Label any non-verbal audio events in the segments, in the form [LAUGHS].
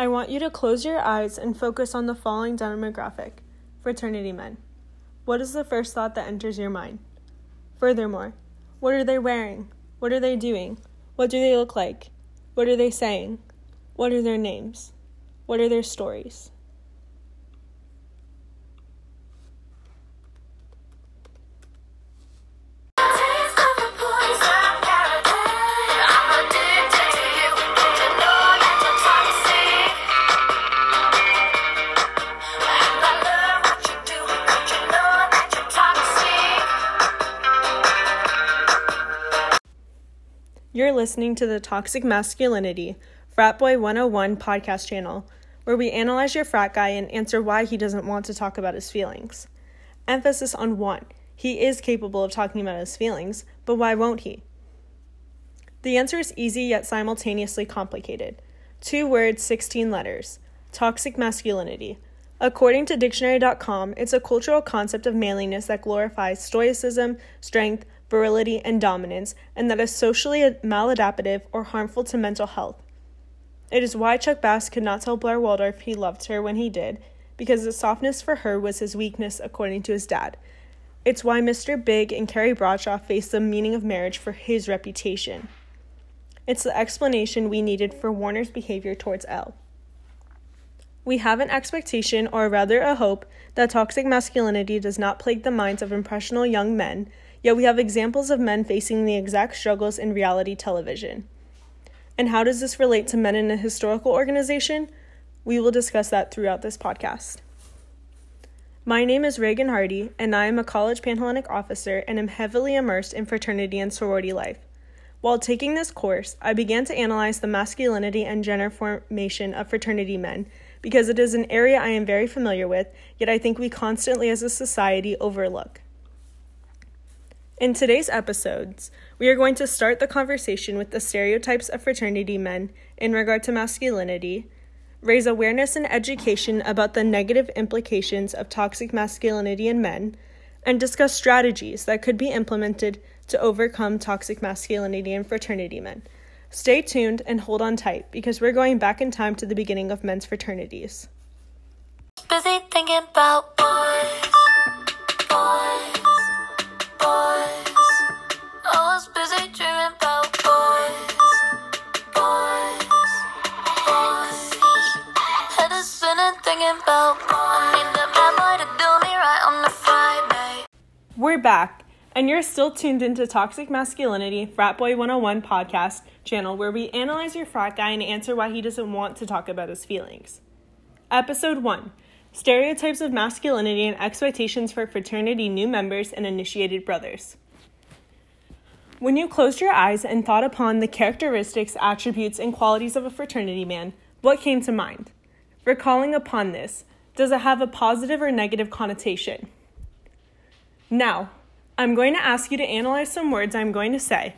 I want you to close your eyes and focus on the following demographic fraternity men. What is the first thought that enters your mind? Furthermore, what are they wearing? What are they doing? What do they look like? What are they saying? What are their names? What are their stories? Listening to the Toxic Masculinity Frat Boy 101 podcast channel, where we analyze your frat guy and answer why he doesn't want to talk about his feelings. Emphasis on one. He is capable of talking about his feelings, but why won't he? The answer is easy yet simultaneously complicated. Two words, 16 letters. Toxic masculinity. According to dictionary.com, it's a cultural concept of manliness that glorifies stoicism, strength, virility, and dominance, and that is socially maladaptive or harmful to mental health. It is why Chuck Bass could not tell Blair Waldorf he loved her when he did, because the softness for her was his weakness, according to his dad. It's why Mr. Big and Carrie Bradshaw faced the meaning of marriage for his reputation. It's the explanation we needed for Warner's behavior towards Elle. We have an expectation, or rather a hope, that toxic masculinity does not plague the minds of impressionable young men, yet we have examples of men facing the exact struggles in reality television. And how does this relate to men in a historical organization? We will discuss that throughout this podcast. My name is Reagan Hardy, and I am a college Panhellenic officer and am heavily immersed in fraternity and sorority life. While taking this course, I began to analyze the masculinity and gender formation of fraternity men because it is an area I am very familiar with, yet I think we constantly as a society overlook. In today's episodes, we are going to start the conversation with the stereotypes of fraternity men in regard to masculinity, raise awareness and education about the negative implications of toxic masculinity in men, and discuss strategies that could be implemented to overcome toxic masculinity in fraternity men. Stay tuned and hold on tight because we're going back in time to the beginning of men's fraternities. Busy thinking about back, and you're still tuned into Toxic Masculinity Frat Boy 101 podcast channel where we analyze your frat guy and answer why he doesn't want to talk about his feelings. Episode 1 Stereotypes of Masculinity and Expectations for Fraternity New Members and Initiated Brothers. When you closed your eyes and thought upon the characteristics, attributes, and qualities of a fraternity man, what came to mind? Recalling upon this, does it have a positive or negative connotation? Now, I'm going to ask you to analyze some words I'm going to say.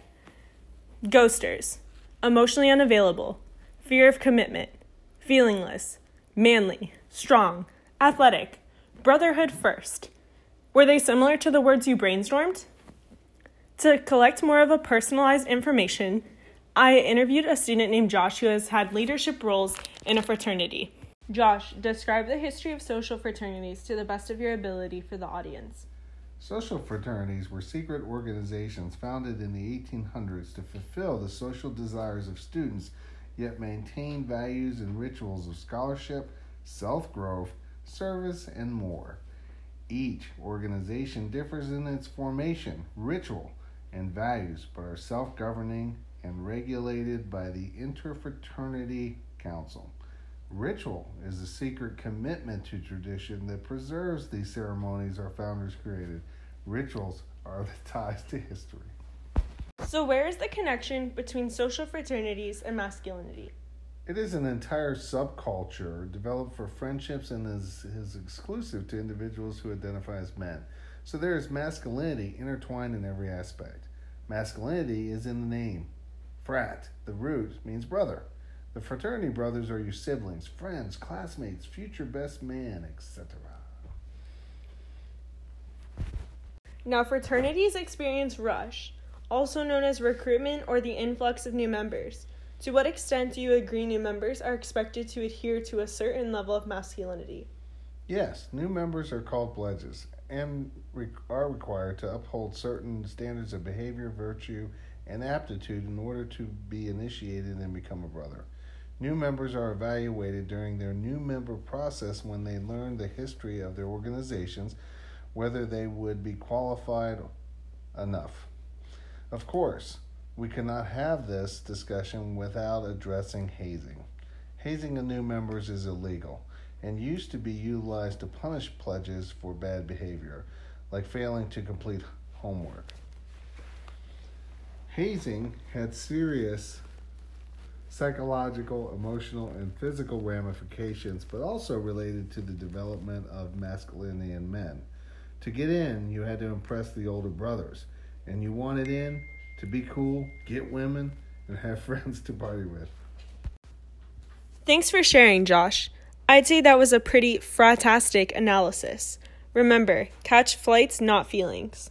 Ghosters, emotionally unavailable, fear of commitment, feelingless, manly, strong, athletic, brotherhood first. Were they similar to the words you brainstormed? To collect more of a personalized information, I interviewed a student named Josh who has had leadership roles in a fraternity. Josh, describe the history of social fraternities to the best of your ability for the audience. Social fraternities were secret organizations founded in the 1800s to fulfill the social desires of students, yet maintain values and rituals of scholarship, self growth, service, and more. Each organization differs in its formation, ritual, and values, but are self governing and regulated by the Interfraternity Council. Ritual is a secret commitment to tradition that preserves these ceremonies our founders created. Rituals are the ties to history. So, where is the connection between social fraternities and masculinity? It is an entire subculture developed for friendships and is, is exclusive to individuals who identify as men. So there is masculinity intertwined in every aspect. Masculinity is in the name. Frat, the root, means brother. The fraternity brothers are your siblings, friends, classmates, future best man, etc. Now, fraternities experience rush, also known as recruitment or the influx of new members. To what extent do you agree new members are expected to adhere to a certain level of masculinity? Yes, new members are called pledges and are required to uphold certain standards of behavior, virtue, and aptitude in order to be initiated and become a brother. New members are evaluated during their new member process when they learn the history of their organizations, whether they would be qualified enough. Of course, we cannot have this discussion without addressing hazing. Hazing of new members is illegal and used to be utilized to punish pledges for bad behavior, like failing to complete homework. Hazing had serious psychological, emotional, and physical ramifications, but also related to the development of masculinity in men. To get in, you had to impress the older brothers, and you wanted in, to be cool, get women, and have [LAUGHS] friends to party with. Thanks for sharing, Josh. I'd say that was a pretty fratastic analysis. Remember, catch flights, not feelings.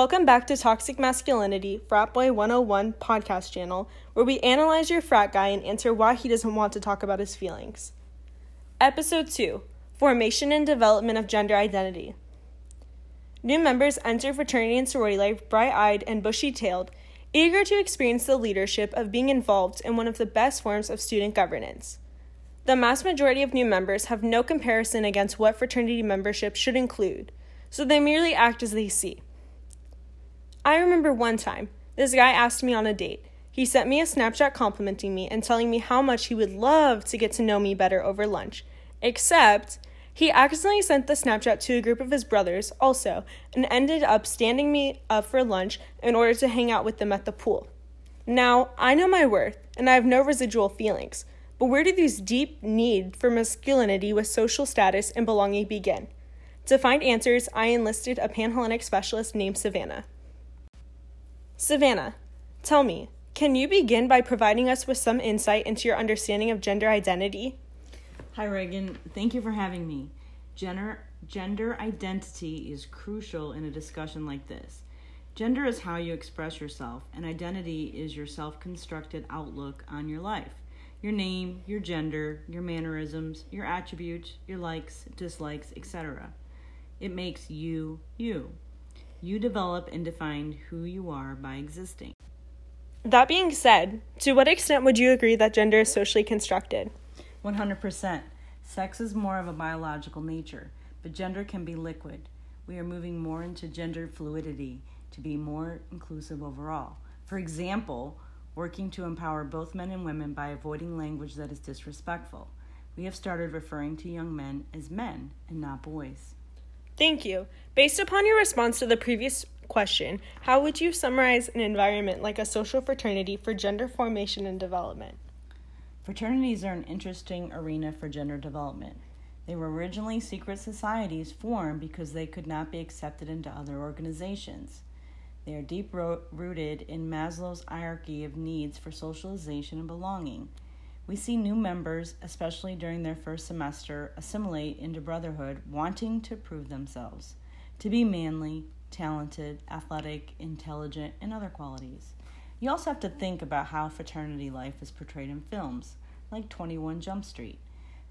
Welcome back to Toxic Masculinity, Frat Boy 101 podcast channel, where we analyze your frat guy and answer why he doesn't want to talk about his feelings. Episode 2 Formation and Development of Gender Identity. New members enter fraternity and sorority life bright eyed and bushy tailed, eager to experience the leadership of being involved in one of the best forms of student governance. The mass majority of new members have no comparison against what fraternity membership should include, so they merely act as they see. I remember one time, this guy asked me on a date. He sent me a Snapchat complimenting me and telling me how much he would love to get to know me better over lunch. Except, he accidentally sent the Snapchat to a group of his brothers also and ended up standing me up for lunch in order to hang out with them at the pool. Now, I know my worth and I have no residual feelings, but where do these deep need for masculinity with social status and belonging begin? To find answers, I enlisted a Panhellenic specialist named Savannah. Savannah, tell me, can you begin by providing us with some insight into your understanding of gender identity? Hi, Reagan. Thank you for having me. Gender, gender identity is crucial in a discussion like this. Gender is how you express yourself, and identity is your self constructed outlook on your life. Your name, your gender, your mannerisms, your attributes, your likes, dislikes, etc. It makes you you. You develop and define who you are by existing. That being said, to what extent would you agree that gender is socially constructed? 100%. Sex is more of a biological nature, but gender can be liquid. We are moving more into gender fluidity to be more inclusive overall. For example, working to empower both men and women by avoiding language that is disrespectful. We have started referring to young men as men and not boys. Thank you. Based upon your response to the previous question, how would you summarize an environment like a social fraternity for gender formation and development? Fraternities are an interesting arena for gender development. They were originally secret societies formed because they could not be accepted into other organizations. They are deep rooted in Maslow's hierarchy of needs for socialization and belonging. We see new members, especially during their first semester, assimilate into brotherhood, wanting to prove themselves, to be manly, talented, athletic, intelligent, and other qualities. You also have to think about how fraternity life is portrayed in films, like 21 Jump Street.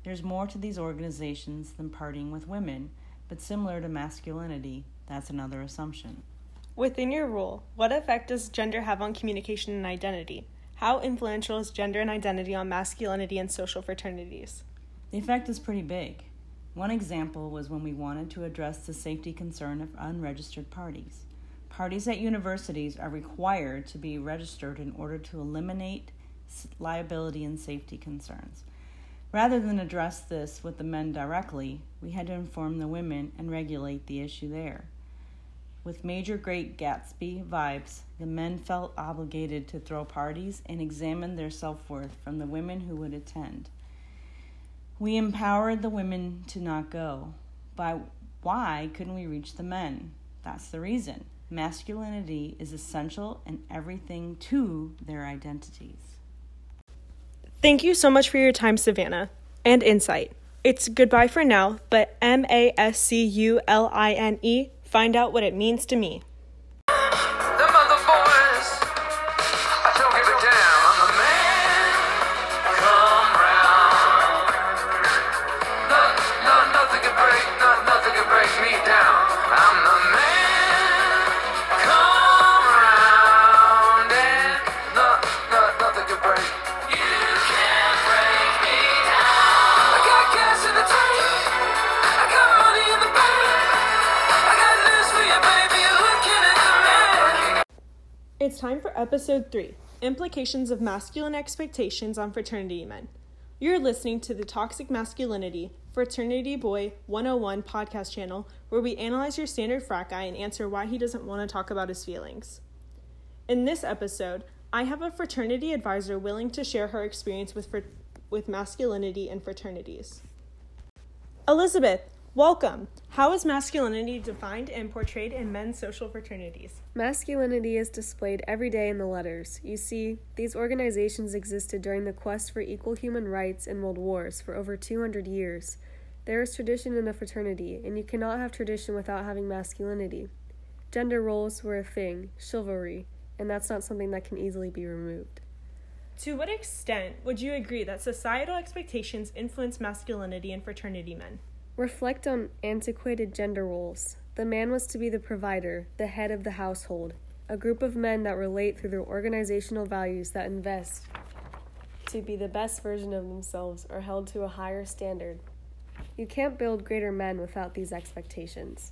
There's more to these organizations than partying with women, but similar to masculinity, that's another assumption. Within your role, what effect does gender have on communication and identity? How influential is gender and identity on masculinity and social fraternities? The effect is pretty big. One example was when we wanted to address the safety concern of unregistered parties. Parties at universities are required to be registered in order to eliminate liability and safety concerns. Rather than address this with the men directly, we had to inform the women and regulate the issue there. With major Great Gatsby vibes, the men felt obligated to throw parties and examine their self worth from the women who would attend. We empowered the women to not go. But why couldn't we reach the men? That's the reason. Masculinity is essential in everything to their identities. Thank you so much for your time, Savannah, and insight. It's goodbye for now, but M A S C U L I N E Find out what it means to me. Episode 3 Implications of Masculine Expectations on Fraternity Men. You're listening to the Toxic Masculinity Fraternity Boy 101 podcast channel, where we analyze your standard frat guy and answer why he doesn't want to talk about his feelings. In this episode, I have a fraternity advisor willing to share her experience with, fr- with masculinity and fraternities. Elizabeth, Welcome. How is masculinity defined and portrayed in men's social fraternities? Masculinity is displayed every day in the letters. You see, these organizations existed during the quest for equal human rights and world wars for over 200 years. There is tradition in a fraternity, and you cannot have tradition without having masculinity. Gender roles were a thing, chivalry, and that's not something that can easily be removed. To what extent would you agree that societal expectations influence masculinity in fraternity men? Reflect on antiquated gender roles. The man was to be the provider, the head of the household, a group of men that relate through their organizational values that invest to be the best version of themselves or held to a higher standard. You can't build greater men without these expectations.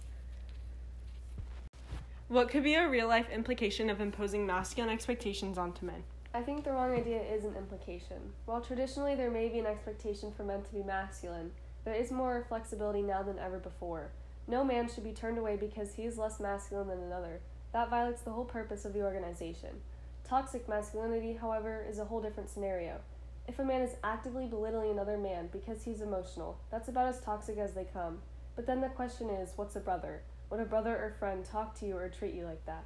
What could be a real life implication of imposing masculine expectations onto men? I think the wrong idea is an implication. While traditionally there may be an expectation for men to be masculine, there is more flexibility now than ever before. No man should be turned away because he is less masculine than another. That violates the whole purpose of the organization. Toxic masculinity, however, is a whole different scenario. If a man is actively belittling another man because he's emotional, that's about as toxic as they come. But then the question is what's a brother? Would a brother or friend talk to you or treat you like that?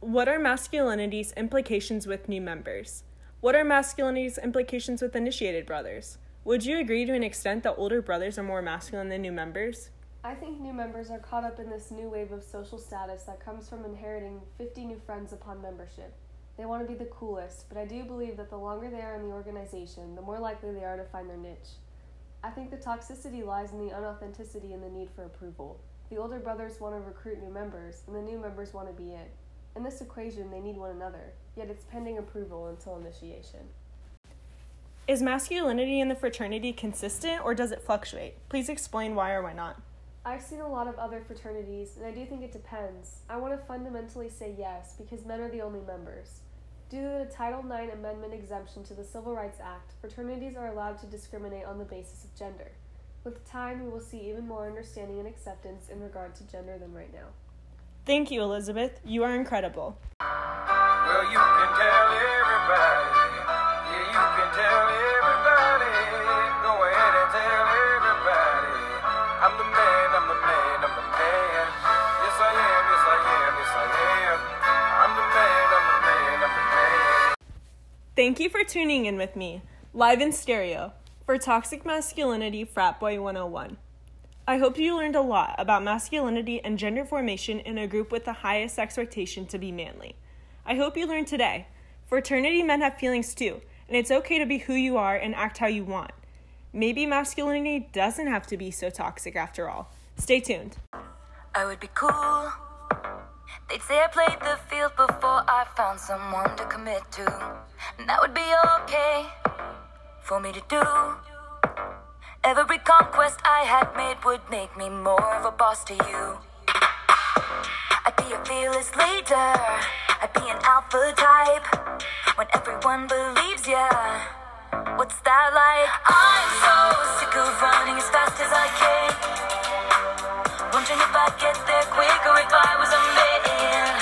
What are masculinity's implications with new members? What are masculinity's implications with initiated brothers? Would you agree to an extent that older brothers are more masculine than new members? I think new members are caught up in this new wave of social status that comes from inheriting 50 new friends upon membership. They want to be the coolest, but I do believe that the longer they are in the organization, the more likely they are to find their niche. I think the toxicity lies in the unauthenticity and the need for approval. The older brothers want to recruit new members, and the new members want to be in. In this equation, they need one another, yet it's pending approval until initiation. Is masculinity in the fraternity consistent or does it fluctuate? Please explain why or why not. I've seen a lot of other fraternities, and I do think it depends. I want to fundamentally say yes because men are the only members. Due to the Title IX Amendment exemption to the Civil Rights Act, fraternities are allowed to discriminate on the basis of gender. With time, we will see even more understanding and acceptance in regard to gender than right now. Thank you, Elizabeth. You are incredible. Well, you Thank you for tuning in with me, live in stereo, for Toxic Masculinity Frat Boy 101. I hope you learned a lot about masculinity and gender formation in a group with the highest expectation to be manly. I hope you learned today. Fraternity men have feelings too, and it's okay to be who you are and act how you want. Maybe masculinity doesn't have to be so toxic after all. Stay tuned. I would be cool. They'd say I played the field before I found someone to commit to. And that would be okay for me to do. Every conquest I had made would make me more of a boss to you. I'd be a fearless leader, I'd be an alpha type. When everyone believes ya, what's that like? I'm so sick of running as fast as I can. Wondering if I'd get there quicker if I was a man.